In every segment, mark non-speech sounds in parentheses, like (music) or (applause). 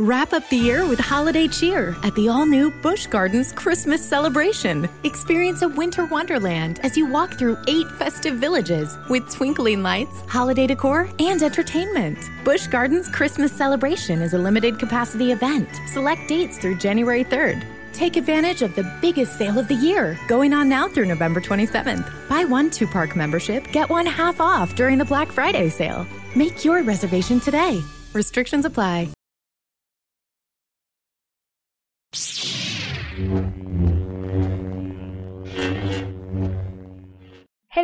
Wrap up the year with holiday cheer at the all new Busch Gardens Christmas celebration. Experience a winter wonderland as you walk through eight festive villages with twinkling lights, holiday decor, and entertainment. Busch Gardens Christmas celebration is a limited capacity event. Select dates through January 3rd. Take advantage of the biggest sale of the year, going on now through November 27th. Buy one two park membership, get one half off during the Black Friday sale. Make your reservation today. Restrictions apply.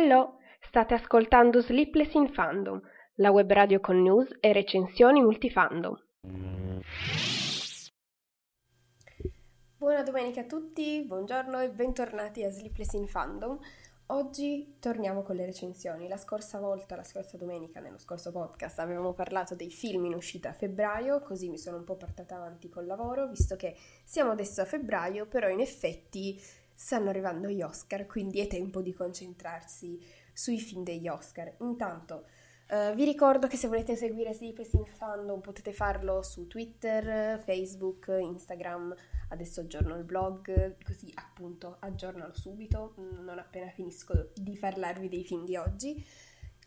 Hello, state ascoltando Sleepless in Fandom, la web radio con news e recensioni multifandom. Buona domenica a tutti, buongiorno e bentornati a Sleepless in Fandom. Oggi torniamo con le recensioni. La scorsa volta, la scorsa domenica, nello scorso podcast, avevamo parlato dei film in uscita a febbraio, così mi sono un po' portata avanti col lavoro, visto che siamo adesso a febbraio, però in effetti stanno arrivando gli Oscar, quindi è tempo di concentrarsi sui film degli Oscar. Intanto, uh, vi ricordo che se volete seguire Sleepers in Fandom potete farlo su Twitter, Facebook, Instagram, adesso aggiorno il blog, così appunto aggiornalo subito, non appena finisco di parlarvi dei film di oggi.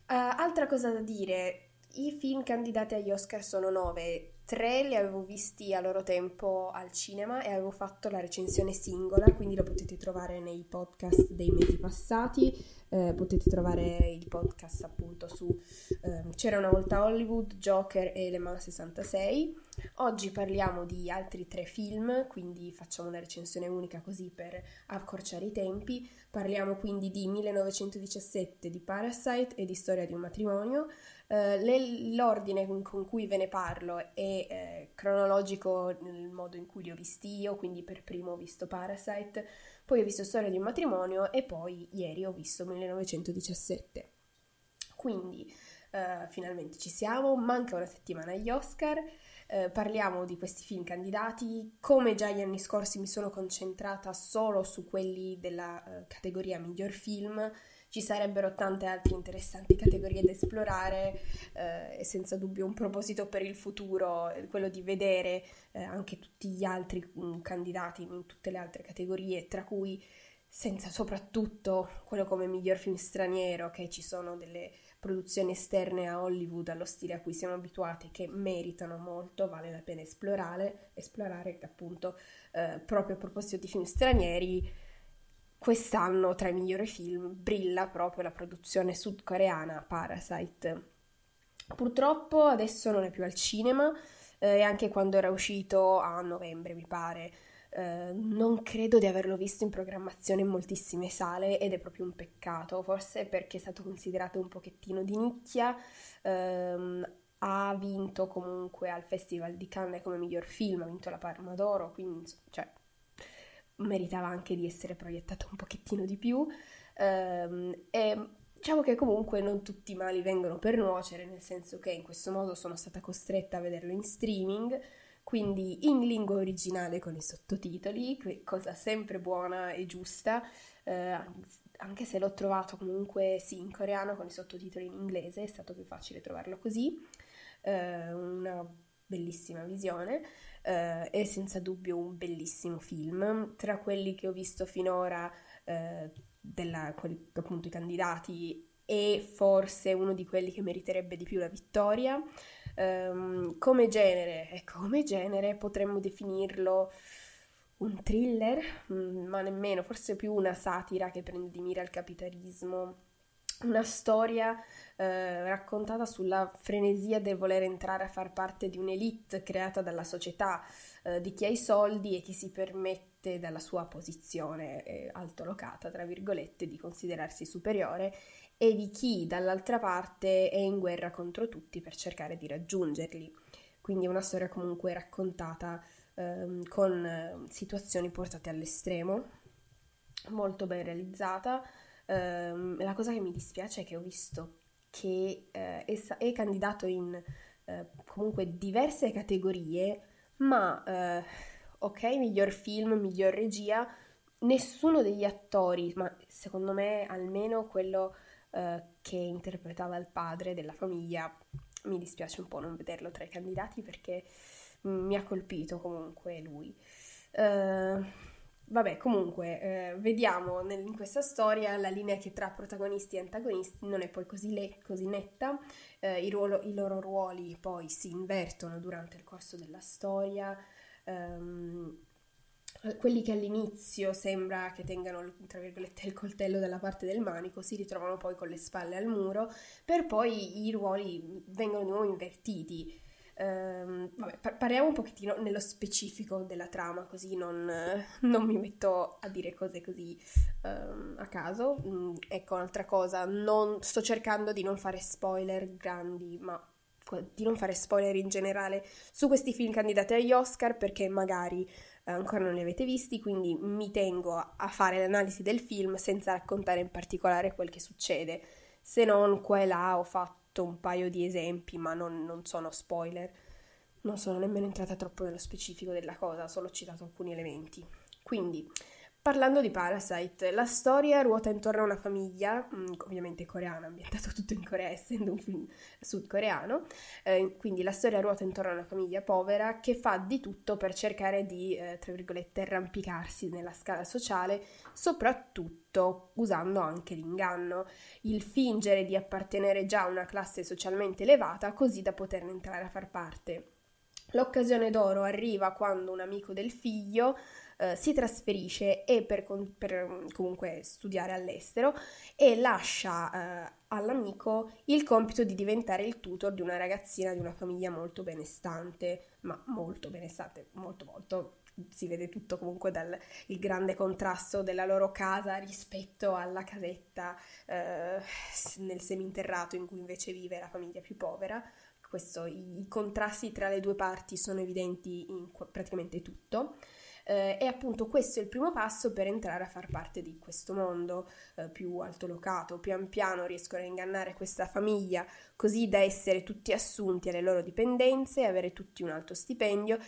Uh, altra cosa da dire, i film candidati agli Oscar sono nove, tre li avevo visti a loro tempo al cinema e avevo fatto la recensione singola, quindi lo potete trovare nei podcast dei mesi passati, eh, potete trovare il podcast appunto su eh, C'era una volta Hollywood, Joker e Le Mans 66. Oggi parliamo di altri tre film, quindi facciamo una recensione unica così per accorciare i tempi. Parliamo quindi di 1917, di Parasite e di Storia di un matrimonio. Uh, l'ordine con cui ve ne parlo è eh, cronologico nel modo in cui li ho visti io, quindi per primo ho visto Parasite, poi ho visto Storia di un matrimonio e poi ieri ho visto 1917. Quindi uh, finalmente ci siamo, manca una settimana agli Oscar. Uh, parliamo di questi film candidati. Come già gli anni scorsi mi sono concentrata solo su quelli della categoria miglior film ci sarebbero tante altre interessanti categorie da esplorare eh, e senza dubbio un proposito per il futuro è quello di vedere eh, anche tutti gli altri mm, candidati in tutte le altre categorie, tra cui senza soprattutto quello come miglior film straniero, che ci sono delle produzioni esterne a Hollywood allo stile a cui siamo abituati che meritano molto, vale la pena esplorare, esplorare appunto eh, proprio a proposito di film stranieri quest'anno tra i migliori film brilla proprio la produzione sudcoreana Parasite. Purtroppo adesso non è più al cinema eh, e anche quando era uscito a novembre mi pare eh, non credo di averlo visto in programmazione in moltissime sale ed è proprio un peccato, forse perché è stato considerato un pochettino di nicchia. Ehm, ha vinto comunque al Festival di Cannes come miglior film, ha vinto la Palma d'Oro, quindi cioè, meritava anche di essere proiettato un pochettino di più. Um, e diciamo che comunque non tutti i mali vengono per nuocere, nel senso che in questo modo sono stata costretta a vederlo in streaming, quindi in lingua originale con i sottotitoli, cosa sempre buona e giusta, eh, anche se l'ho trovato comunque sì in coreano con i sottotitoli in inglese, è stato più facile trovarlo così, eh, una bellissima visione eh, è senza dubbio un bellissimo film. Tra quelli che ho visto finora, eh, della, quelli, appunto i candidati, è forse uno di quelli che meriterebbe di più la vittoria. Um, come genere, ecco, come genere potremmo definirlo un thriller, mm, ma nemmeno, forse più una satira che prende di mira il capitalismo una storia eh, raccontata sulla frenesia del voler entrare a far parte di un'elite creata dalla società eh, di chi ha i soldi e chi si permette dalla sua posizione eh, altolocata, tra virgolette, di considerarsi superiore e di chi dall'altra parte è in guerra contro tutti per cercare di raggiungerli. Quindi è una storia comunque raccontata ehm, con eh, situazioni portate all'estremo, molto ben realizzata ehm, la cosa che mi dispiace è che ho visto che eh, è, candidato in eh, comunque diverse categorie, ma eh, ok, miglior film, miglior regia, nessuno degli attori, ma secondo me almeno quello eh, che interpretava il padre della famiglia, mi dispiace un po' non vederlo tra i candidati perché mi ha colpito comunque lui. Uh, vabbè, comunque, eh, vediamo nel, in questa storia la linea che tra protagonisti e antagonisti non è poi così, le, così netta, eh, i, ruolo, i, loro ruoli poi si invertono durante il corso della storia. Um, quelli che all'inizio sembra che tengano, il coltello dalla parte del manico si ritrovano poi con le spalle al muro, per poi i ruoli vengono di nuovo invertiti. Um, vabbè, par- parliamo un pochettino nello specifico della trama, così non, (laughs) non mi metto a dire cose così um, a caso. Mm, ecco, un'altra cosa, non, sto cercando di non fare spoiler grandi, ma di non fare spoiler in generale su questi film candidati agli Oscar perché magari ancora non li avete visti, quindi mi tengo a fare l'analisi del film senza raccontare in particolare quel che succede, se non qua e là ho fatto un paio di esempi, ma non, non sono spoiler, non sono nemmeno entrata troppo nello specifico della cosa, ho solo citato alcuni elementi. Quindi, Parlando di Parasite, la storia ruota intorno a una famiglia, mm, ovviamente coreana, ambientato tutto in Corea (laughs) essendo un film sudcoreano, eh, quindi la storia ruota intorno a una famiglia povera che fa di tutto per cercare di, eh, tra virgolette, arrampicarsi nella scala sociale, soprattutto usando anche l'inganno, il fingere di appartenere già a una classe socialmente elevata così da poterne entrare a far parte. L'occasione d'oro arriva quando un amico del figlio eh, si trasferisce e per, per, comunque studiare all'estero e lascia eh, all'amico il compito di diventare il tutor di una ragazzina di una famiglia molto benestante, ma molto benestante, molto molto si vede tutto comunque dal grande contrasto della loro casa rispetto alla casetta eh, nel seminterrato in cui invece vive la famiglia più povera. Questo, i, i, contrasti tra le due parti sono evidenti in praticamente tutto eh, e appunto questo è il primo passo per entrare a far parte di questo mondo eh, più altolocato. Pian piano riescono a ingannare questa famiglia così da essere tutti assunti alle loro dipendenze, avere tutti un alto stipendio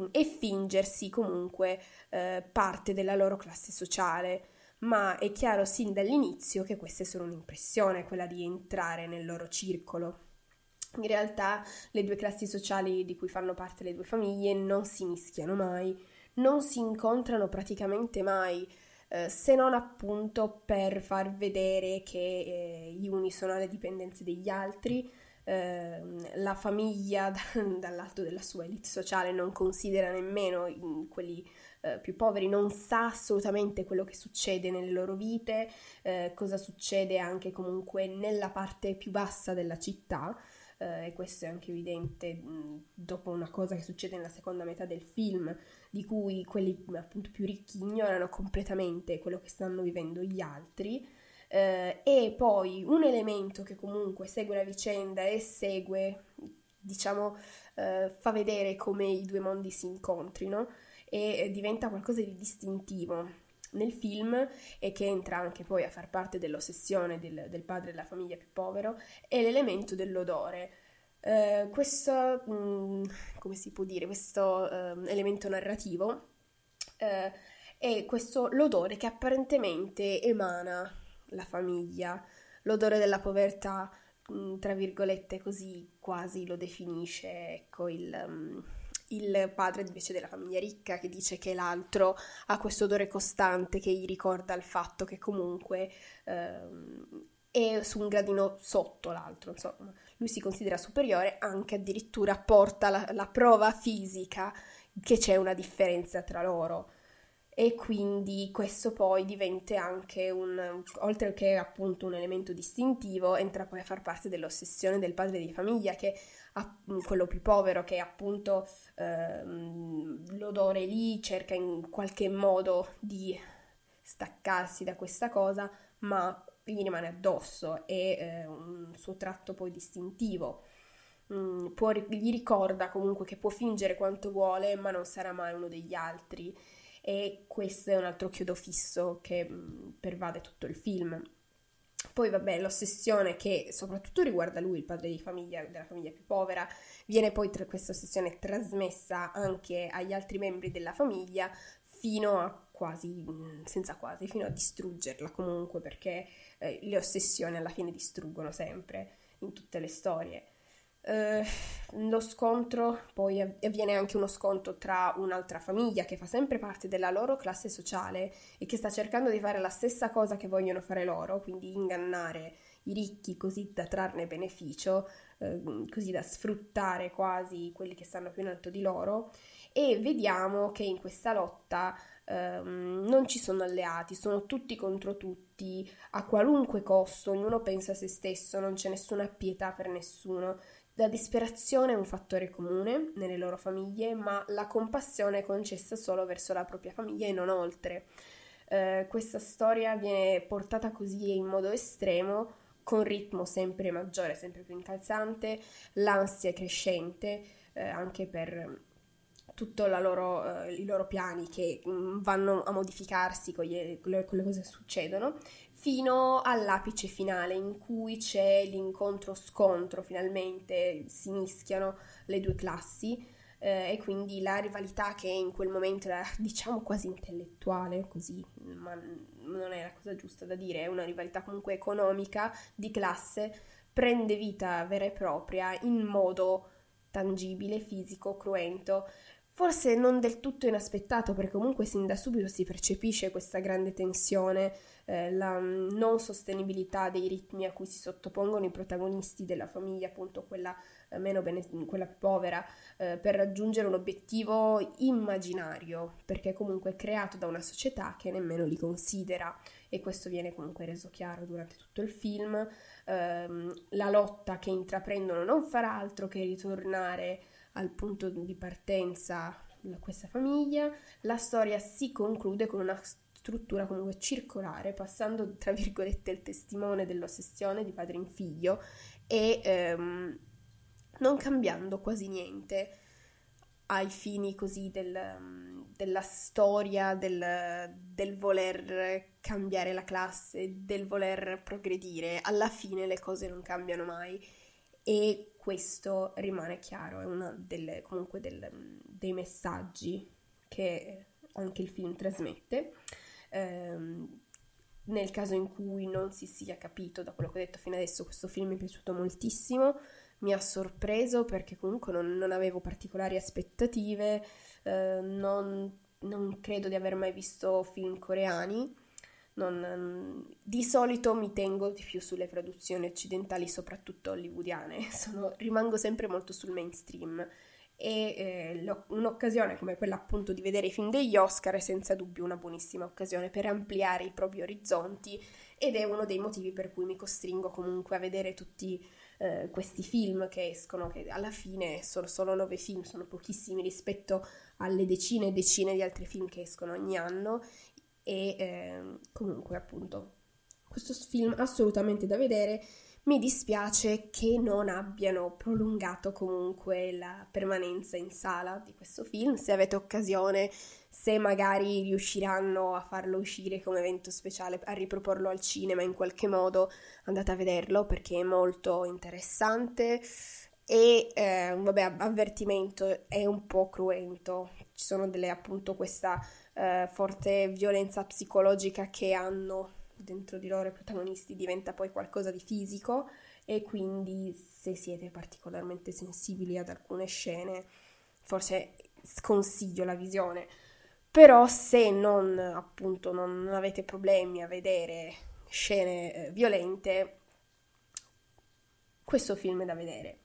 mm, e fingersi comunque eh, parte della loro classe sociale. Ma è chiaro sin dall'inizio che questa è solo un'impressione, quella di entrare nel loro circolo. In realtà le due classi sociali di cui fanno parte le due famiglie non si mischiano mai, non si incontrano praticamente mai, eh, se non appunto per far vedere che eh, gli uni sono alle dipendenze degli altri. Eh, la famiglia (laughs) dall'alto della sua elite sociale non considera nemmeno quelli eh, più poveri, non sa assolutamente quello che succede nelle loro vite, eh, cosa succede anche comunque nella parte più bassa della città eh, e questo è anche evidente mh, dopo una cosa che succede nella seconda metà del film, di cui quelli appunto più ricchi ignorano completamente quello che stanno vivendo gli altri. Eh, e poi un elemento che comunque segue la vicenda e segue, diciamo, eh, fa vedere come i due mondi si incontrino e diventa qualcosa di distintivo nel film e che entra anche poi a far parte dell'ossessione del, del padre della famiglia più povero, è l'elemento dell'odore. Uh, questo, mh, mm, come si può dire, questo uh, elemento narrativo uh, è questo l'odore che apparentemente emana la famiglia, l'odore della povertà, mh, mm, tra virgolette così quasi lo definisce, ecco il... Um, il padre invece della famiglia ricca che dice che l'altro ha questo odore costante che gli ricorda il fatto che comunque ehm, è su un gradino sotto l'altro, insomma, lui si considera superiore, anche addirittura porta la, la prova fisica che c'è una differenza tra loro e quindi questo poi diventa anche un, oltre che appunto un elemento distintivo, entra poi a far parte dell'ossessione del padre di famiglia che quello più povero che appunto ehm, l'odore lì cerca in qualche modo di staccarsi da questa cosa, ma gli rimane addosso, è eh, un suo tratto poi distintivo. Mm, può, gli ricorda comunque che può fingere quanto vuole, ma non sarà mai uno degli altri. E questo è un altro chiodo fisso che mm, pervade tutto il film. Poi vabbè, l'ossessione che soprattutto riguarda lui, il padre di famiglia, della famiglia più povera, viene poi tra questa ossessione trasmessa anche agli altri membri della famiglia fino a quasi, mm, senza quasi, fino a distruggerla comunque perché eh, le ossessioni alla fine distruggono sempre in tutte le storie. Eh, lo scontro, poi avviene anche uno scontro tra un'altra famiglia che fa sempre parte della loro classe sociale e che sta cercando di fare la stessa cosa che vogliono fare loro, quindi ingannare i ricchi così da trarne beneficio, eh, così da sfruttare quasi quelli che stanno più in alto di loro. E vediamo che in questa lotta ehm, non ci sono alleati, sono tutti contro tutti, a qualunque costo, ognuno pensa a se stesso, non c'è nessuna pietà per nessuno. La disperazione è un fattore comune nelle loro famiglie, ma la compassione è concessa solo verso la propria famiglia e non oltre. Eh, questa storia viene portata così in modo estremo, con ritmo sempre maggiore, sempre più incalzante, l'ansia è crescente, eh, anche per tutti eh, i loro piani che mh, mm, vanno a modificarsi con, gli, con, le, con le cose che succedono fino all'apice finale in cui c'è l'incontro-scontro, finalmente si mischiano le due classi eh, e quindi la rivalità che in quel momento era (laughs) diciamo quasi intellettuale, così, ma non è la cosa giusta da dire, è una rivalità comunque economica di classe, prende vita vera e propria in modo tangibile, fisico, cruento Forse non del tutto inaspettato, perché comunque sin da subito si percepisce questa grande tensione, eh, la mm, non sostenibilità dei ritmi a cui si sottopongono i protagonisti della famiglia, appunto quella eh, meno bene, quella più povera, eh, per raggiungere un obiettivo immaginario, perché comunque creato da una società che nemmeno li considera e questo viene comunque reso chiaro durante tutto il film. Ehm, la lotta che intraprendono non farà altro che ritornare al punto di partenza questa famiglia, la storia si conclude con una struttura comunque circolare, passando tra virgolette il testimone dell'ossessione di padre in figlio e ehm, non cambiando quasi niente ai fini così del, della storia, del, del, voler cambiare la classe, del voler progredire. Alla fine le cose non cambiano mai e questo rimane chiaro, è uno comunque del, dei messaggi che anche il film trasmette. Ehm, nel caso in cui non si sia capito da quello che ho detto fino adesso, questo film mi è piaciuto moltissimo, mi ha sorpreso perché comunque non, non avevo particolari aspettative, eh, non, non credo di aver mai visto film coreani non, di solito mi tengo di più sulle produzioni occidentali, soprattutto hollywoodiane, (laughs) Sono, rimango sempre molto sul mainstream. E eh, un'occasione come quella appunto di vedere i film degli Oscar è senza dubbio una buonissima occasione per ampliare i propri orizzonti ed è uno dei motivi per cui mi costringo comunque a vedere tutti eh, questi film che escono, che alla fine sono solo nove film, sono pochissimi rispetto alle decine e decine di altri film che escono ogni anno e eh, comunque appunto questo film assolutamente da vedere. Mi dispiace che non abbiano prolungato comunque la permanenza in sala di questo film. Se avete occasione se magari riusciranno a farlo uscire come evento speciale a riproporlo al cinema in qualche modo andate a vederlo perché è molto interessante. E eh, vabbè avvertimento è un po' cruento. Ci sono delle appunto questa eh, forte violenza psicologica che hanno dentro di loro i protagonisti diventa poi qualcosa di fisico e quindi se siete particolarmente sensibili ad alcune scene forse sconsiglio la visione. Però se non appunto non avete problemi a vedere scene eh, violente questo film è da vedere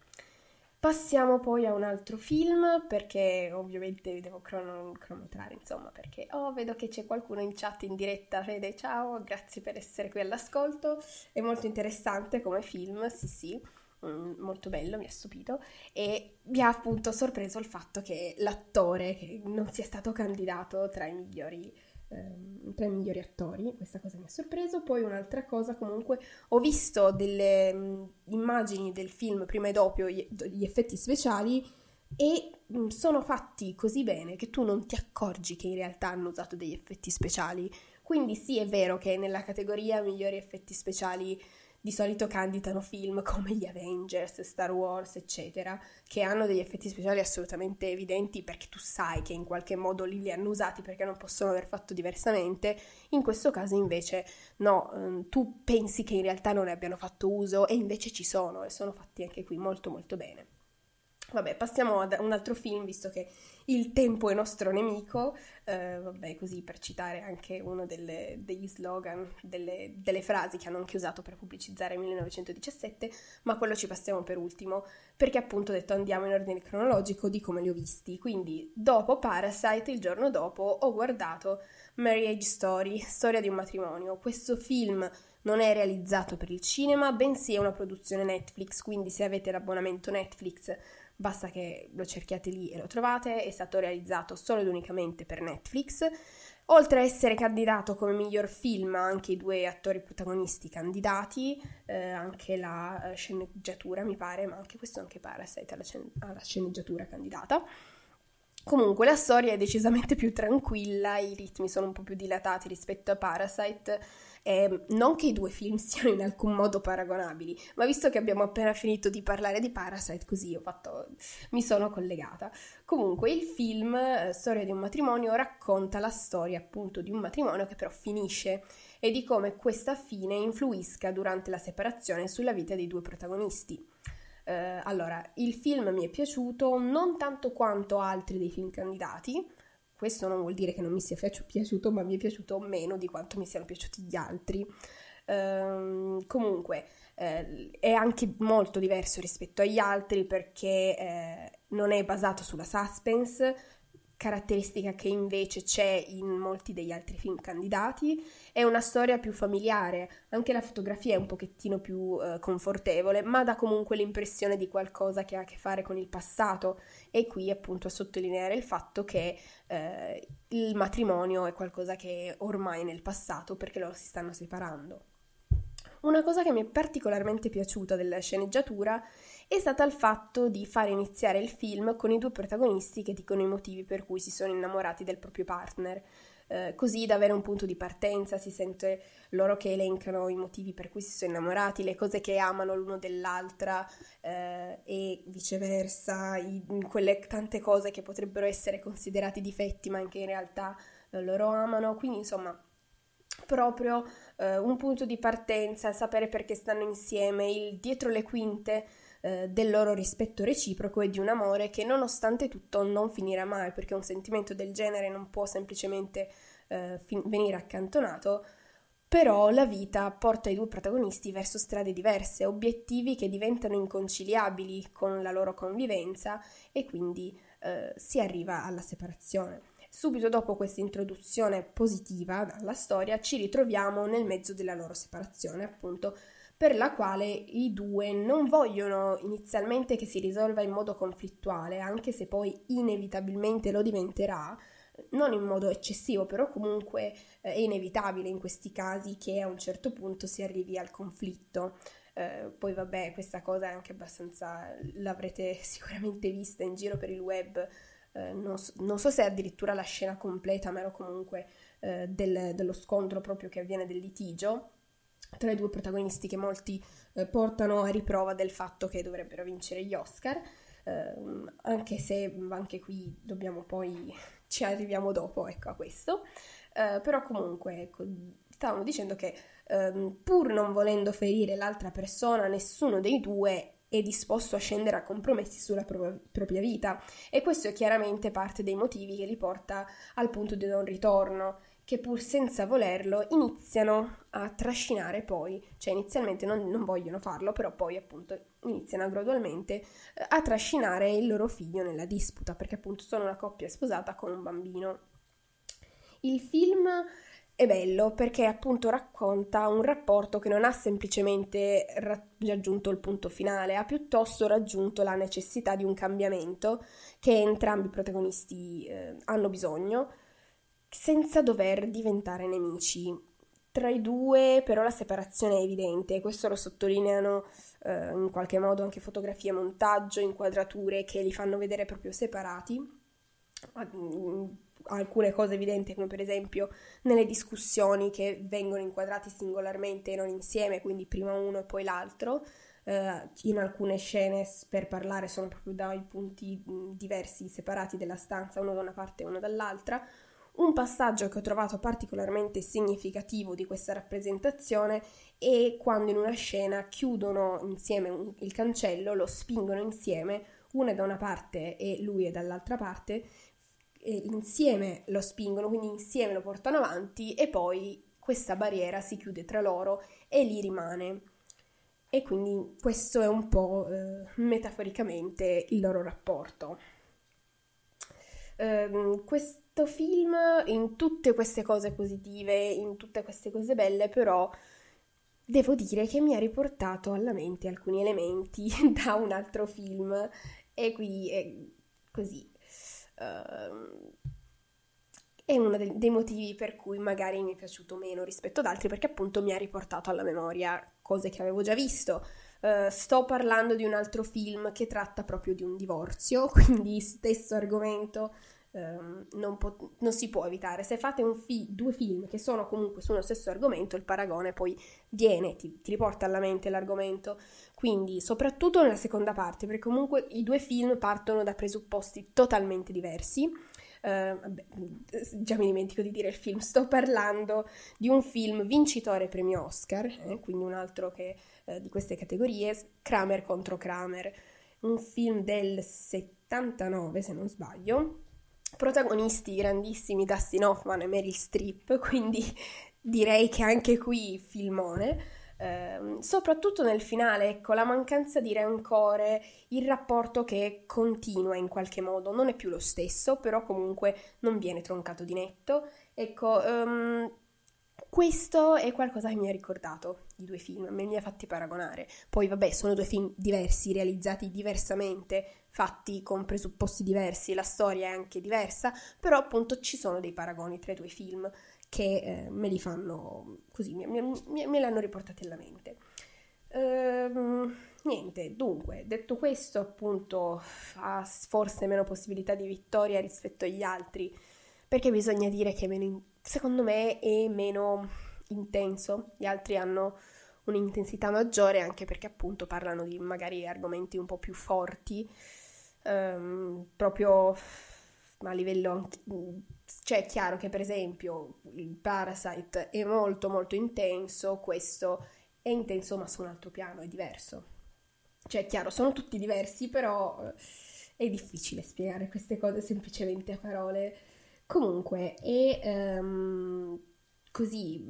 Passiamo poi a un altro film perché ovviamente vi devo crono- cronometrare, insomma, perché oh, vedo che c'è qualcuno in chat in diretta, Fede, ciao, grazie per essere qui all'ascolto, è molto interessante come film, sì sì, mm, molto bello, mi ha stupito. E mi ha appunto sorpreso il fatto che l'attore che non sia stato candidato tra i migliori ehm, tra i migliori attori, questa cosa mi ha sorpreso. Poi un'altra cosa, comunque, ho visto delle mh, mm, immagini del film prima e dopo gli, gli effetti speciali e mh, mm, sono fatti così bene che tu non ti accorgi che in realtà hanno usato degli effetti speciali. Quindi sì, è vero che nella categoria migliori effetti speciali di solito candidano film (laughs) come gli Avengers, Star Wars, eccetera, che hanno degli effetti speciali assolutamente evidenti perché tu sai che in qualche modo lì li hanno usati perché non possono aver fatto diversamente. In questo caso invece no, ehm, tu pensi che in realtà non ne abbiano fatto uso e invece ci sono e sono fatti anche qui molto molto bene. Vabbè, passiamo ad un altro film, visto che il tempo è nostro nemico, eh, vabbè, così per citare anche uno delle, degli slogan, delle, delle, frasi che hanno anche usato per pubblicizzare 1917, ma quello ci passiamo per ultimo, perché appunto ho detto andiamo in ordine cronologico di come li ho visti. Quindi, dopo Parasite, il giorno dopo, ho guardato Marriage Story, storia di un matrimonio. Questo film non è realizzato per il cinema, bensì è una produzione Netflix, quindi se avete l'abbonamento Netflix basta che lo cerchiate lì e lo trovate, è stato realizzato solo ed unicamente per Netflix. Oltre a essere candidato come miglior film, anche i due attori protagonisti candidati, eh, anche la eh, sceneggiatura mi pare, ma anche questo anche Parasite scen- alla sceneggiatura candidata. Comunque la storia è decisamente più tranquilla, i ritmi sono un po' più dilatati rispetto a Parasite eh, non che i due film siano in alcun modo paragonabili, ma visto che abbiamo appena finito di parlare di Parasite, così fatto, mi sono collegata. Comunque, il film eh, Storia di un matrimonio racconta la storia appunto di un matrimonio che però finisce e di come questa fine influisca durante la separazione sulla vita dei due protagonisti. Uh, allora, il film mi è piaciuto non tanto quanto altri dei film candidati, questo non vuol dire che non mi sia piaciuto, ma mi è piaciuto meno di quanto mi siano piaciuti gli altri. Ehm, comunque, eh, è anche molto diverso rispetto agli altri perché eh, non è basato sulla suspense, caratteristica che invece c'è in molti degli altri film candidati. È una storia più familiare, anche la fotografia è un pochettino più eh, confortevole, ma dà comunque l'impressione di qualcosa che ha a che fare con il passato e qui appunto a sottolineare il fatto che eh, il matrimonio è qualcosa che ormai è nel passato perché loro si stanno separando. Una cosa che mi è particolarmente piaciuta della sceneggiatura è stata il fatto di fare iniziare il film con i due protagonisti che dicono i motivi per cui si sono innamorati del proprio partner. Eh, così da avere un punto di partenza, si sente loro che elencano i motivi per cui si sono innamorati, le cose che amano l'uno dell'altra eh, e viceversa, i, quelle tante cose che potrebbero essere considerati difetti ma che in realtà eh, loro amano. Quindi insomma proprio eh, un punto di partenza, sapere perché stanno insieme, il dietro le quinte eh, del loro rispetto reciproco e di un amore che nonostante tutto non finirà mai perché un sentimento del genere non può semplicemente eh, fin- venire accantonato, però la vita porta i due protagonisti verso strade diverse, obiettivi che diventano inconciliabili con la loro convivenza e quindi eh, si arriva alla separazione. Subito dopo questa introduzione positiva alla storia ci ritroviamo nel mezzo della loro separazione, appunto per la quale i due non vogliono inizialmente che si risolva in modo conflittuale, anche se poi inevitabilmente lo diventerà, non in modo eccessivo, però comunque eh, è inevitabile in questi casi che a un certo punto si arrivi al conflitto. Eh, poi vabbè, questa cosa è anche abbastanza, l'avrete (laughs) sicuramente vista in giro per il web, eh, non, so, non, so, se addirittura la scena completa, ma ero comunque eh, del, dello scontro proprio che avviene del litigio tra i due protagonisti che molti eh, portano a riprova del fatto che dovrebbero vincere gli Oscar, eh, anche se anche qui dobbiamo poi, (laughs) ci arriviamo dopo ecco, a questo, eh, però comunque ecco, stavamo dicendo che ehm, pur non volendo ferire l'altra persona, nessuno dei due è disposto a scendere a compromessi sulla pro- propria vita. E questo è chiaramente parte dei motivi che li porta al punto di non ritorno che pur senza volerlo iniziano a trascinare poi, cioè inizialmente non, non vogliono farlo, però poi appunto iniziano gradualmente eh, a trascinare il loro figlio nella disputa, perché appunto sono una coppia sposata con un bambino. Il film è bello perché appunto racconta un rapporto che non ha semplicemente raggiunto il punto finale, ha piuttosto raggiunto la necessità di un cambiamento che entrambi i protagonisti eh, hanno bisogno senza dover diventare nemici. Tra i due però la separazione è evidente, questo lo sottolineano eh, in qualche modo anche fotografie, montaggio, inquadrature che li fanno vedere proprio separati. Mm, alcune cose evidenti come per esempio nelle discussioni che vengono inquadrati singolarmente e non insieme, quindi prima uno e poi l'altro. Uh, in alcune scene per parlare sono proprio dai punti mm, diversi, separati della stanza, uno da una parte e uno dall'altra, un passaggio che ho trovato particolarmente significativo di questa rappresentazione è quando in una scena chiudono insieme il cancello, lo spingono insieme una da una parte e lui è dall'altra parte, insieme lo spingono, quindi insieme lo portano avanti e poi questa barriera si chiude tra loro e lì rimane. E quindi questo è un po' eh, metaforicamente il loro rapporto. Eh, questo film, in tutte queste cose positive, in tutte queste cose belle, però devo dire che mi ha riportato alla mente alcuni elementi (laughs) da un altro film e qui è così. Uh, è uno dei, dei motivi per cui magari mi è piaciuto meno rispetto ad altri perché appunto mi ha riportato alla memoria cose che avevo già visto. Uh, sto parlando di un altro film che tratta proprio di un divorzio, (laughs) quindi stesso argomento, um, non, po- non, si può evitare. Se fate fi- due film che sono comunque sullo stesso argomento, il paragone poi viene, ti, ti riporta alla mente l'argomento. Quindi, soprattutto nella seconda parte, perché comunque i due film partono da presupposti totalmente diversi. Uh, vabbè, già mi dimentico di dire il film, sto parlando di un film vincitore premio Oscar, eh, quindi un altro che, uh, di queste categorie, Kramer contro Kramer, un film del 79 se non sbaglio, protagonisti grandissimi Dustin Hoffman e Meryl Streep, (laughs) quindi direi che anche qui filmone. Uh, soprattutto nel finale, ecco, la mancanza di rancore, il rapporto che continua in qualche modo, non è più lo stesso, però comunque non viene troncato di netto. Ecco, um, questo è qualcosa che mi ha ricordato i due film, me li ha fatti paragonare. Poi, vabbè, sono due film diversi, realizzati diversamente, fatti con presupposti diversi, la storia è anche diversa, però appunto ci sono dei paragoni tra i due film che eh, me li fanno così, me, me, me l'hanno riportati alla mente. Ehm, niente, dunque, detto questo, appunto, ha forse meno possibilità di vittoria rispetto agli altri, perché bisogna dire che meno, secondo me è meno intenso, gli altri hanno un'intensità maggiore anche perché appunto parlano di magari argomenti un po' più forti, ehm, proprio a livello cioè è chiaro che per esempio il Parasite è molto molto intenso, questo è intenso ma su un altro piano, è diverso. Cioè è chiaro, sono tutti diversi, però eh, è difficile spiegare queste cose semplicemente a parole. Comunque, è um, così,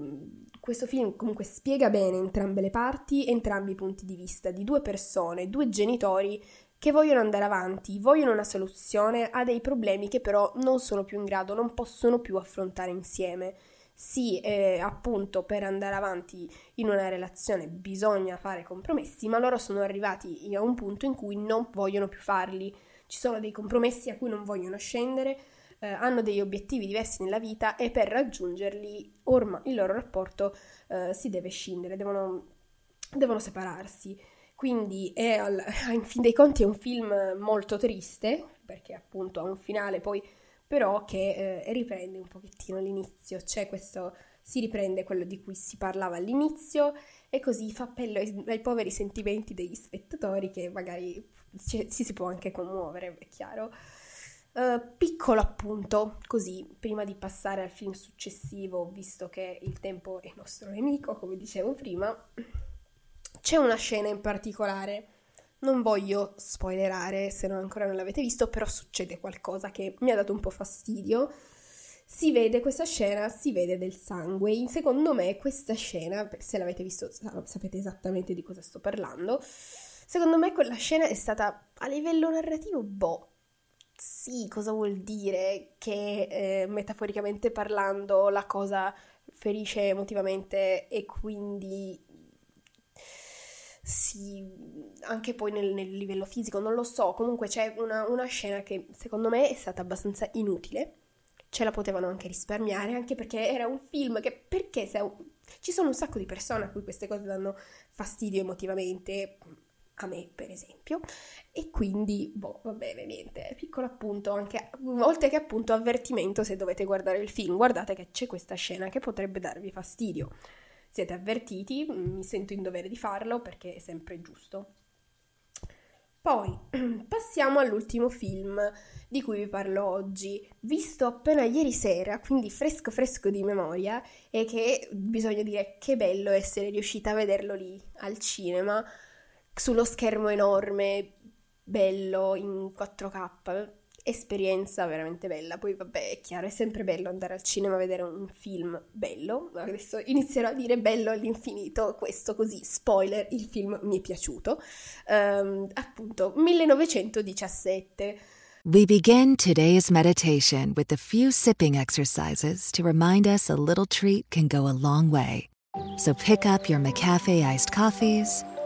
questo film comunque spiega bene entrambe le parti, entrambi i punti di vista di due persone, due genitori che vogliono andare avanti, vogliono una soluzione a dei problemi che però non sono più in grado, non possono più affrontare insieme. Sì, eh, appunto, per andare avanti in una relazione bisogna fare compromessi, ma loro sono arrivati a un punto in cui non vogliono più farli. Ci sono dei compromessi a cui non vogliono scendere, eh, hanno degli obiettivi diversi nella vita e per raggiungerli ormai il loro rapporto eh, si deve scindere, devono, devono separarsi. Quindi è al, (laughs) in fin dei conti è un film molto triste, perché appunto ha un finale poi però che eh, riprende un pochettino l'inizio, c'è questo, si riprende quello di cui si parlava all'inizio e così fa appello ai, ai poveri sentimenti degli spettatori che magari ci, ci si può anche commuovere, è chiaro. Uh, piccolo appunto, così, prima di passare al film successivo, visto che il tempo è nostro nemico, come dicevo prima, c'è una scena in particolare, non voglio spoilerare se non ancora non l'avete visto, però succede qualcosa che mi ha dato un po' fastidio. Si vede questa scena, si vede del sangue. Secondo me questa scena, se l'avete visto sapete esattamente di cosa sto parlando. Secondo me quella scena è stata a livello narrativo, boh, sì, cosa vuol dire che eh, metaforicamente parlando la cosa ferisce emotivamente e quindi sì, anche poi nel, nel, livello fisico, non lo so, comunque c'è una, una, scena che secondo me è stata abbastanza inutile, ce la potevano anche risparmiare, anche perché era un film che, perché se, ci sono un sacco di persone a cui queste cose danno fastidio emotivamente, a me per esempio, e quindi, boh, va bene, niente, piccolo appunto, anche, oltre che appunto avvertimento se dovete guardare il film, guardate che c'è questa scena che potrebbe darvi fastidio. Siete avvertiti, mi sento in dovere di farlo perché è sempre giusto. Poi (clears throat) passiamo all'ultimo film di cui vi parlo oggi, visto appena ieri sera, quindi fresco fresco di memoria, e che bisogna dire che bello essere riuscita a vederlo lì al cinema, sullo schermo enorme, bello in 4K, esperienza veramente bella. Poi vabbè, è chiaro, è sempre bello andare al cinema a vedere un film bello. Adesso inizierò a dire bello all'infinito, questo così, spoiler, il film mi è piaciuto. Um, appunto, 1917. We begin today's meditation with a few sipping exercises to remind us a little treat can go a long way. So pick up your McCafe iced coffees,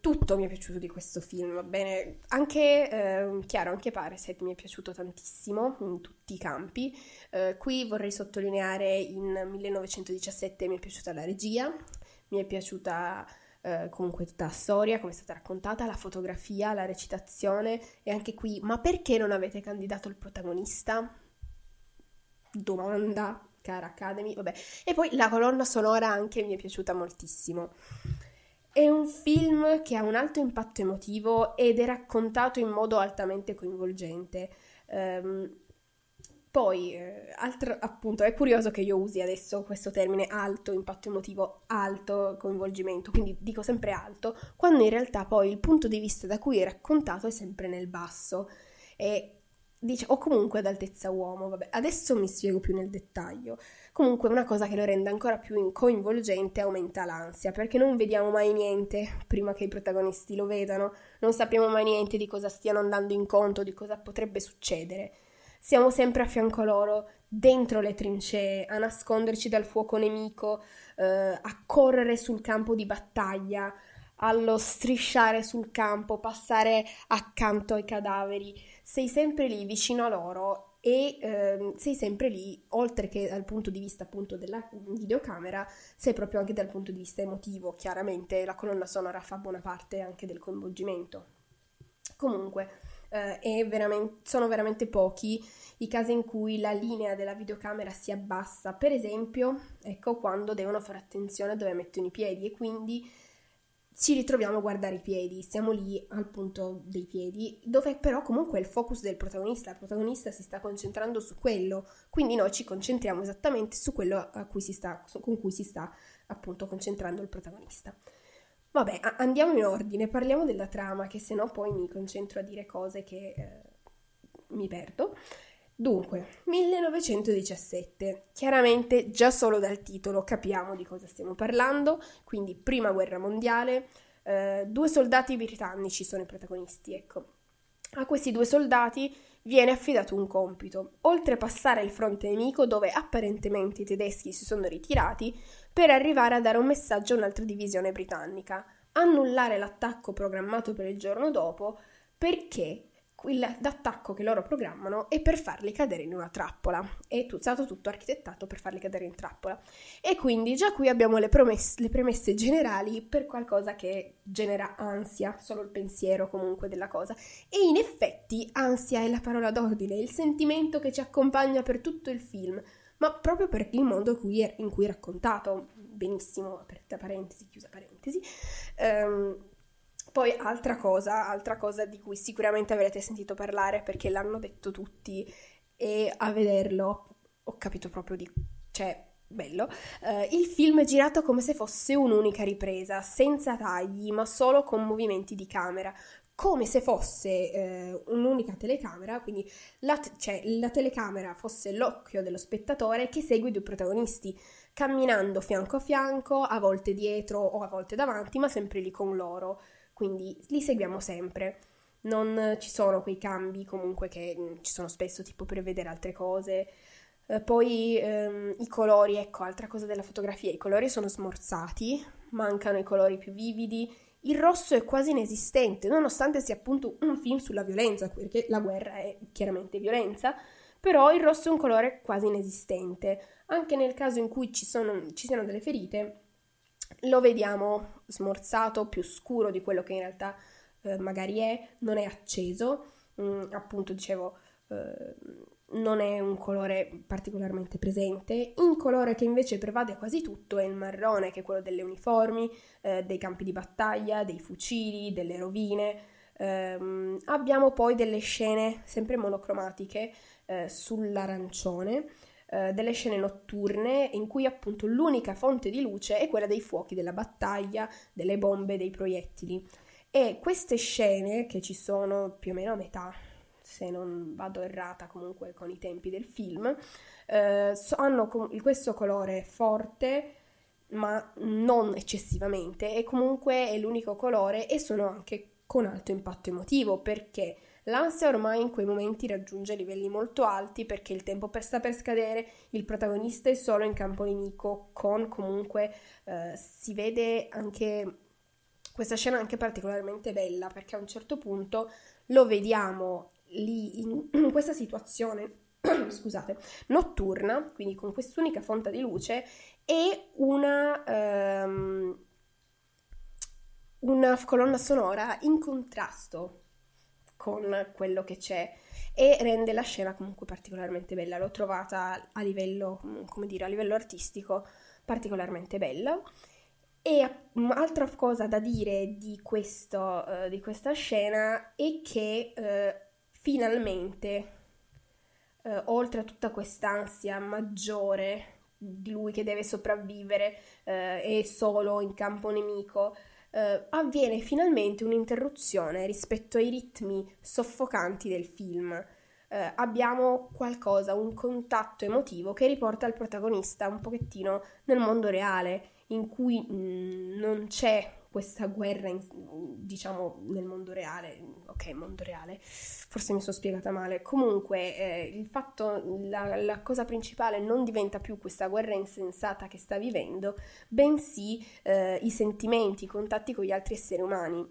tutto mi è piaciuto di questo film, va bene? Anche, uh, chiaro, anche Parasite mi è piaciuto tantissimo in tutti i campi. Uh, qui vorrei sottolineare in 1917 mi è piaciuta la regia, mi è piaciuta eh, comunque tutta la storia, come è stata raccontata, la fotografia, la recitazione e anche qui, ma perché non avete candidato il protagonista? Domanda, cara Academy, vabbè. E poi la colonna sonora anche mi è piaciuta moltissimo. È un film che ha un alto impatto emotivo ed è raccontato in modo altamente coinvolgente. Um, poi, eh, altro, appunto, è curioso che io usi adesso questo termine alto, impatto emotivo, alto coinvolgimento, quindi dico sempre alto, quando in realtà poi il punto di vista da cui è raccontato è sempre nel basso. E dice, o comunque ad altezza uomo, vabbè, adesso mi spiego più nel dettaglio. Comunque una cosa che lo rende ancora più coinvolgente aumenta l'ansia, perché non vediamo mai niente prima che i protagonisti lo vedano, non sappiamo mai niente di cosa stiano andando incontro, di cosa potrebbe succedere. Siamo sempre a fianco loro, dentro le trincee, a nasconderci dal fuoco nemico, eh, a correre sul campo di battaglia, allo strisciare sul campo, passare accanto ai cadaveri. Sei sempre lì vicino a loro e eh, sei sempre lì, oltre che dal punto di vista appunto della videocamera, sei proprio anche dal punto di vista emotivo. Chiaramente la colonna sonora fa buona parte anche del coinvolgimento. Comunque, eh, veramente, sono veramente pochi i casi in cui la linea della videocamera si abbassa, per esempio, ecco quando devono fare attenzione a dove mettono i piedi e quindi ci ritroviamo a guardare i piedi, siamo lì al punto dei piedi, dove però comunque è il focus del protagonista, il protagonista si sta concentrando su quello, quindi noi ci concentriamo esattamente su quello cui sta, con cui si sta appunto concentrando il protagonista. Vabbè, andiamo in ordine, parliamo della trama, che se no poi mi concentro a dire cose che eh, mi perdo. Dunque, 1917. Chiaramente già solo dal titolo capiamo di cosa stiamo parlando, quindi prima guerra mondiale, eh, due soldati britannici sono i protagonisti, ecco. A questi due soldati viene affidato un compito, oltrepassare il fronte nemico dove apparentemente i tedeschi si sono ritirati, per arrivare a dare un messaggio a un'altra divisione britannica, annullare l'attacco programmato per il giorno dopo perché l'attacco che loro programmano è per farli cadere in una trappola. È stato tutto architettato per farli cadere in trappola. E quindi già qui abbiamo le, promesse, le premesse generali per qualcosa che genera ansia, solo il pensiero comunque della cosa. E in effetti ansia è la parola d'ordine, il sentimento che ci accompagna per tutto il film ma proprio per il modo in cui è, raccontato, benissimo, aperta parentesi, chiusa parentesi. Um, poi altra cosa, altra cosa di cui sicuramente avrete sentito parlare perché l'hanno detto tutti e a vederlo ho capito proprio di... cioè bello. Uh, il film è girato come se fosse un'unica ripresa, senza tagli, ma solo con movimenti di camera, come se fosse eh, un'unica telecamera, quindi la, cioè, la telecamera fosse l'occhio dello spettatore che segue i due protagonisti, camminando fianco a fianco, a volte dietro o a volte davanti, ma sempre lì con loro. Quindi li seguiamo sempre. Non ci sono quei cambi comunque che mm, ci sono spesso tipo per vedere altre cose. Eh, poi ehm, i colori, ecco, altra cosa della fotografia, i colori sono smorzati, mancano i colori più vividi, il rosso è quasi inesistente, nonostante sia appunto un film sulla violenza, perché la guerra è chiaramente violenza, però il rosso è un colore quasi inesistente. Anche nel caso in cui ci, sono, ci siano delle ferite, lo vediamo smorzato, più scuro di quello che in realtà eh, magari è, non è acceso, mm, appunto dicevo, eh, non è un colore particolarmente presente. Un colore che invece prevade quasi tutto è il marrone, che è quello delle uniformi, eh, dei campi di battaglia, dei fucili, delle rovine. Um, abbiamo poi delle scene sempre monocromatiche eh, sull'arancione, eh, delle scene notturne in cui appunto l'unica fonte di luce è quella dei fuochi della battaglia, delle bombe, dei proiettili. E queste scene, che ci sono più o meno a metà, se non vado errata comunque con i tempi del film, eh, hanno questo colore forte ma non eccessivamente e comunque è l'unico colore e sono anche con alto impatto emotivo perché l'ansia ormai in quei momenti raggiunge livelli molto alti perché il tempo sta per scadere, il protagonista è solo in campo nemico con comunque eh, si vede anche questa scena anche particolarmente bella perché a un certo punto lo vediamo lì in, in (clears throat) questa situazione (clears throat) scusate, notturna, quindi con quest'unica fonte di luce e una um, una colonna sonora in contrasto con quello che c'è e rende la scena comunque particolarmente bella. L'ho trovata a livello, come dire, a livello artistico particolarmente bella. E un'altra cosa da dire di, questo, uh, di questa scena è che uh, finalmente, uh, oltre a tutta quest'ansia maggiore di lui che deve sopravvivere, è solo in campo nemico, eh, avviene finalmente un'interruzione rispetto ai ritmi soffocanti del film. Eh, abbiamo qualcosa, un contatto emotivo che riporta il protagonista un pochettino nel mondo reale, in cui mh, mm, non c'è questa guerra, in, diciamo, nel mondo reale. Ok, mondo reale, forse mi sono spiegata male. Comunque, eh, il fatto, la, la, cosa principale non diventa più questa guerra insensata che sta vivendo, bensì eh, i sentimenti, i contatti con gli altri esseri umani.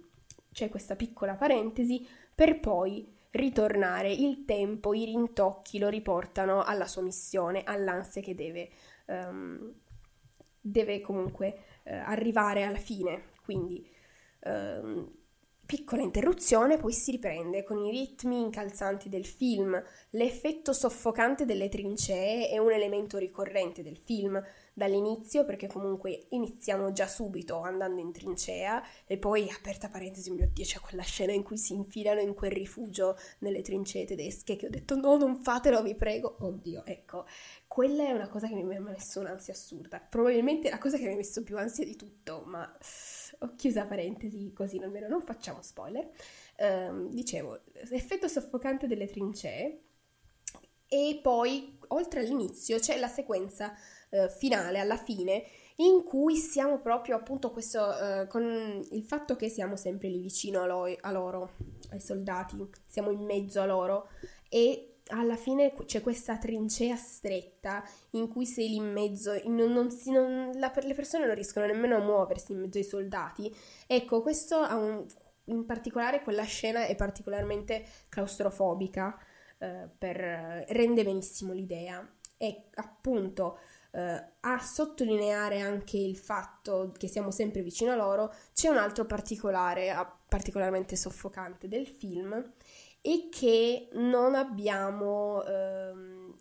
C'è questa piccola parentesi per poi ritornare. Il tempo, i rintocchi lo riportano alla sua missione, all'ansia che deve, um, deve comunque uh, arrivare alla fine. Quindi ehm, piccola interruzione, poi si riprende con i ritmi incalzanti del film. L'effetto soffocante delle trincee è un elemento ricorrente del film dall'inizio, perché comunque iniziamo già subito andando in trincea e poi, aperta parentesi, mio Dio, c'è quella scena in cui si infilano in quel rifugio nelle trincee tedesche che ho detto no, non fatelo, vi prego. Oddio, ecco, quella è una cosa che mi ha messo un'ansia assurda. Probabilmente la cosa che mi ha messo più ansia di tutto, ma ho chiusa parentesi così almeno non facciamo spoiler. Um, dicevo, effetto soffocante delle trincee. E poi oltre all'inizio c'è la sequenza uh, finale alla fine in cui siamo proprio appunto questo uh, con il fatto che siamo sempre lì vicino a, lo- a loro, ai soldati, siamo in mezzo a loro. E alla fine c'è questa trincea stretta in cui sei lì in mezzo, non, non si, non, la, le persone non riescono nemmeno a muoversi in mezzo ai soldati. Ecco, questo ha un, in particolare quella scena è particolarmente claustrofobica, eh, per, rende benissimo l'idea. E appunto eh, a sottolineare anche il fatto che siamo sempre vicino a loro, c'è un altro particolare, particolarmente soffocante del film e che non abbiamo ehm,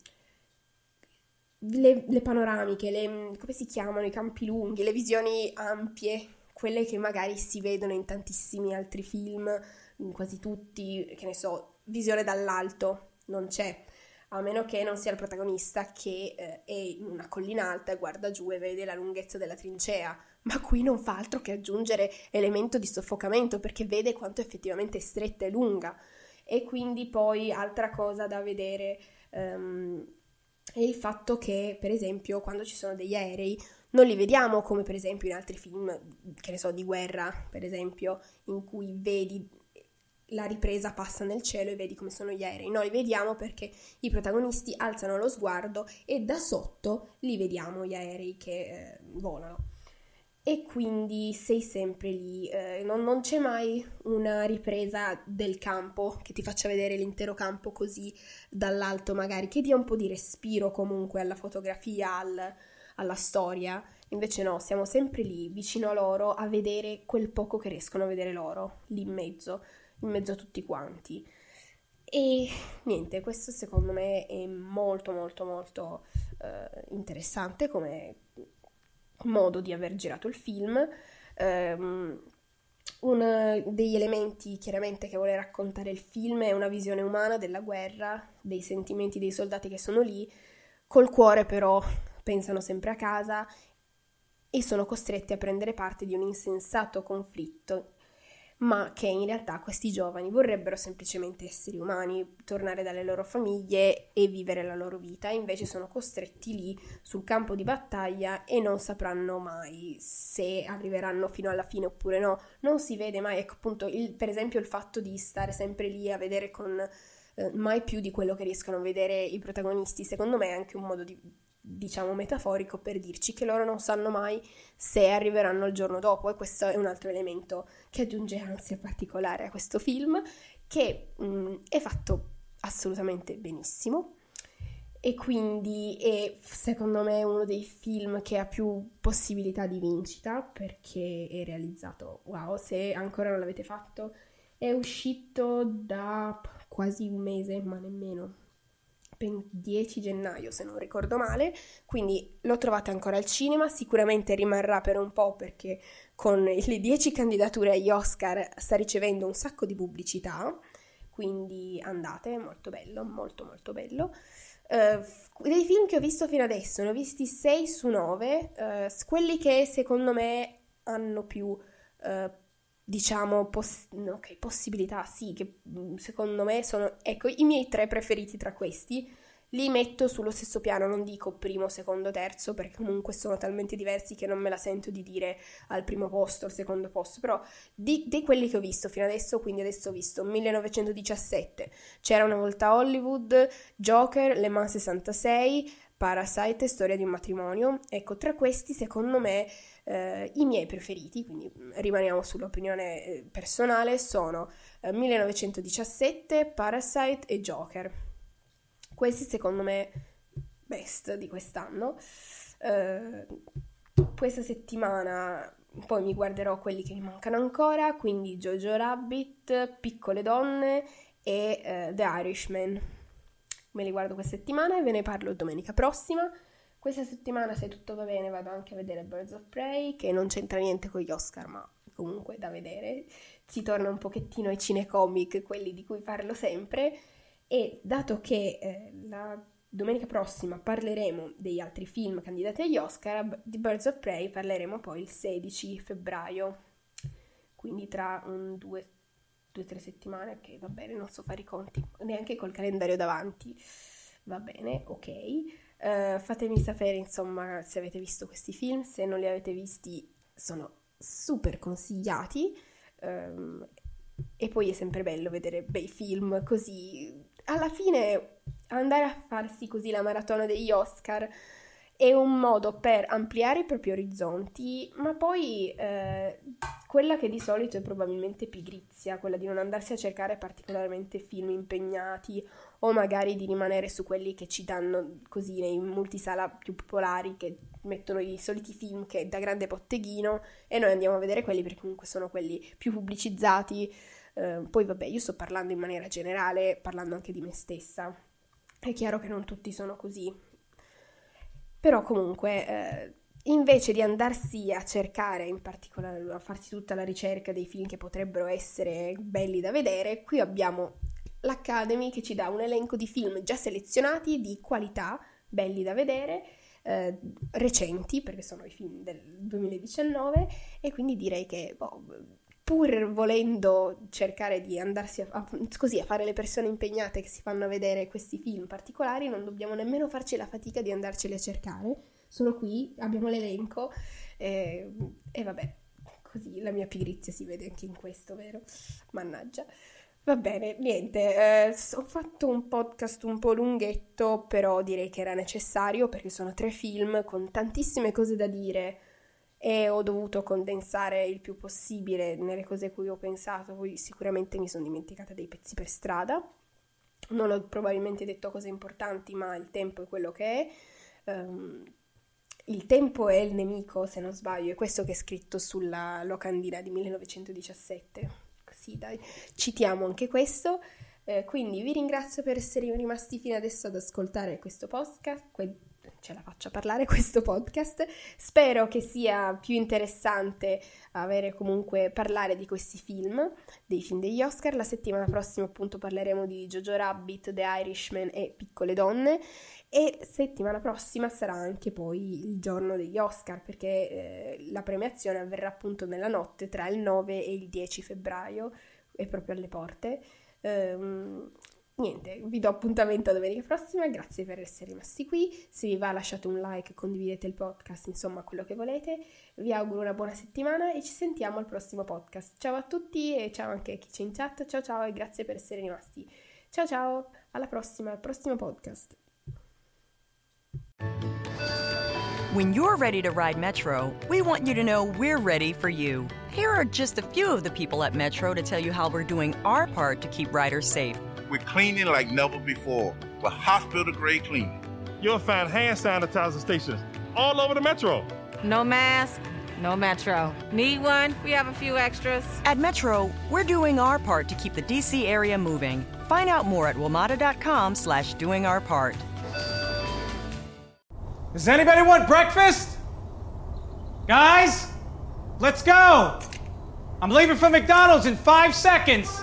le, le, panoramiche, le, come si chiamano, i campi lunghi, le visioni ampie, quelle che magari si vedono in tantissimi altri film, in quasi tutti, che ne so, visione dall'alto, non c'è. A meno che non sia il protagonista che eh, è in una collina alta e guarda giù e vede la lunghezza della trincea, ma qui non fa altro che aggiungere elemento di soffocamento perché vede quanto effettivamente è stretta e lunga e quindi poi altra cosa da vedere um, è il fatto che per esempio quando ci sono degli aerei non li vediamo come per esempio in altri film, che ne so, di guerra, per esempio, in cui vedi la ripresa passa nel cielo e vedi come sono gli aerei. Noi li vediamo perché i protagonisti alzano lo sguardo e da sotto li vediamo gli aerei che eh, volano e quindi sei sempre lì, eh, non, non, c'è mai una ripresa del campo che ti faccia vedere l'intero campo così dall'alto magari, che dia un po' di respiro comunque alla fotografia, al, alla storia, invece no, siamo sempre lì vicino a loro a vedere quel poco che riescono a vedere loro, lì in mezzo, in mezzo a tutti quanti. e niente, questo secondo me è molto molto molto eh, interessante come modo di aver girato il film. Um, uno degli elementi chiaramente che vuole raccontare il film è una visione umana della guerra, dei sentimenti dei soldati che sono lì, col cuore però pensano sempre a casa e sono costretti a prendere parte di un insensato conflitto ma che in realtà questi giovani vorrebbero semplicemente essere umani, tornare dalle loro famiglie e vivere la loro vita, invece sono costretti lì sul campo di battaglia e non sapranno mai se arriveranno fino alla fine oppure no. Non si vede mai, ecco appunto, il, per esempio il fatto di stare sempre lì a vedere con eh, mai più di quello che riescono a vedere i protagonisti, secondo me è anche un modo di diciamo metaforico per dirci che loro non sanno mai se arriveranno il giorno dopo e questo è un altro elemento che aggiunge ansia particolare a questo film che mh, è fatto assolutamente benissimo. E quindi è secondo me uno dei film che ha più possibilità di vincita perché è realizzato wow se ancora non l'avete fatto è uscito da quasi un mese ma nemmeno 10 gennaio se non ricordo male, quindi lo trovate ancora al cinema, sicuramente rimarrà per un po' perché con le 10 candidature agli Oscar sta ricevendo un sacco di pubblicità, quindi andate, molto bello, molto molto bello. Uh, dei film che ho visto fino adesso, ne ho visti 6 su 9, uh, eh, quelli che secondo me hanno più... Uh, diciamo, poss- okay, possibilità, sì, che mm, secondo me sono, ecco, i miei tre preferiti tra questi. Li metto sullo stesso piano, non dico primo, secondo, terzo, perché comunque sono talmente diversi che non me la sento di dire al primo posto, al secondo posto, però di, di quelli che ho visto fino adesso, quindi adesso ho visto 1917, C'era una volta Hollywood, Joker, Le Mans 66, Parasite e Storia di un matrimonio. Ecco, tra questi secondo me eh, I miei preferiti, quindi mm, rimaniamo sull'opinione eh, personale, sono eh, 1917, Parasite e Joker. Questi secondo me best di quest'anno. Eh, questa settimana poi mi guarderò quelli che mi mancano ancora, quindi Jojo Rabbit, Piccole Donne e uh, The Irishman. Me li guardo questa settimana e ve ne parlo domenica prossima. Questa settimana, se tutto va bene, vado anche a vedere Birds of Prey, che non c'entra niente con gli Oscar, ma comunque da vedere. Si torna un pochettino ai cinecomic, quelli di cui parlo sempre. E dato che eh, la domenica prossima parleremo degli altri film candidati agli Oscar, di Birds of Prey parleremo poi il 16 febbraio. Quindi tra un due o tre settimane, che va bene, non so fare i conti, neanche col calendario davanti. Va bene, ok. Uh, fatemi sapere insomma se avete visto questi film, se non li avete visti sono super consigliati um, e poi è sempre bello vedere bei film così. Alla fine andare a farsi così la maratona degli Oscar è un modo per ampliare i propri orizzonti, ma poi eh, quella che di solito è probabilmente pigrizia, quella di non andarsi a cercare particolarmente film impegnati o magari di rimanere su quelli che ci danno così nei multisala più popolari che mettono i soliti film che da grande botteghino e noi andiamo a vedere quelli perché comunque sono quelli più pubblicizzati. Eh, poi vabbè, io sto parlando in maniera generale, parlando anche di me stessa. È chiaro che non tutti sono così, però comunque, eh, invece di andarsi a cercare, in particolare a farsi tutta la ricerca dei film che potrebbero essere belli da vedere, qui abbiamo l'Academy che ci dà un elenco di film già selezionati di qualità, belli da vedere, eh, recenti, perché sono i film del 2019, e quindi direi che boh, pur volendo cercare di andarsi a, a, così a fare le persone impegnate che si fanno vedere questi film particolari, non dobbiamo nemmeno farci la fatica di andarceli a cercare. Sono qui, abbiamo l'elenco eh, e vabbè, così la mia pigrizia si vede anche in questo, vero? Mannaggia. Va bene, niente, eh, ho fatto un podcast un po' lunghetto, però direi che era necessario perché sono tre film con tantissime cose da dire e ho dovuto condensare il più possibile nelle cose a cui ho pensato, poi sicuramente mi sono dimenticata dei pezzi per strada, non ho probabilmente detto cose importanti, ma il tempo è quello che è. Um, il tempo è il nemico, se non sbaglio, è questo che è scritto sulla locandina di 1917. Così dai, citiamo anche questo. Eh, quindi vi ringrazio per essere rimasti fino adesso ad ascoltare questo podcast. Que- ce la faccio a parlare (laughs) questo podcast. Spero che sia più interessante avere comunque parlare di questi film, dei film degli Oscar. La settimana prossima appunto parleremo di Jojo Rabbit, The Irishman e Piccole Donne e settimana prossima sarà anche poi il giorno degli Oscar perché eh, la premiazione avverrà appunto nella notte tra il 9 e il 10 febbraio, è proprio alle porte. Um, niente, vi do appuntamento a domenica prossima, grazie per essere rimasti qui, se vi va lasciate un like, condividete il podcast, insomma quello che volete, vi auguro una buona settimana e ci sentiamo al prossimo podcast. Ciao a tutti e ciao anche a chi c'è in chat, ciao ciao e grazie per essere rimasti. Ciao ciao, alla prossima, al prossimo podcast. When you're ready to ride Metro, we want you to know we're ready for you. Here are just a few of the people at Metro to tell you how we're doing our part to keep riders safe. We're cleaning like never before with hospital grade cleaning. You'll find hand sanitizer stations all over the Metro. No mask, no Metro. Need one? We have a few extras. At Metro, we're doing our part to keep the DC area moving. Find out more at WMATA.com slash doing our part. Does anybody want breakfast? Guys, let's go. I'm leaving for McDonald's in five seconds.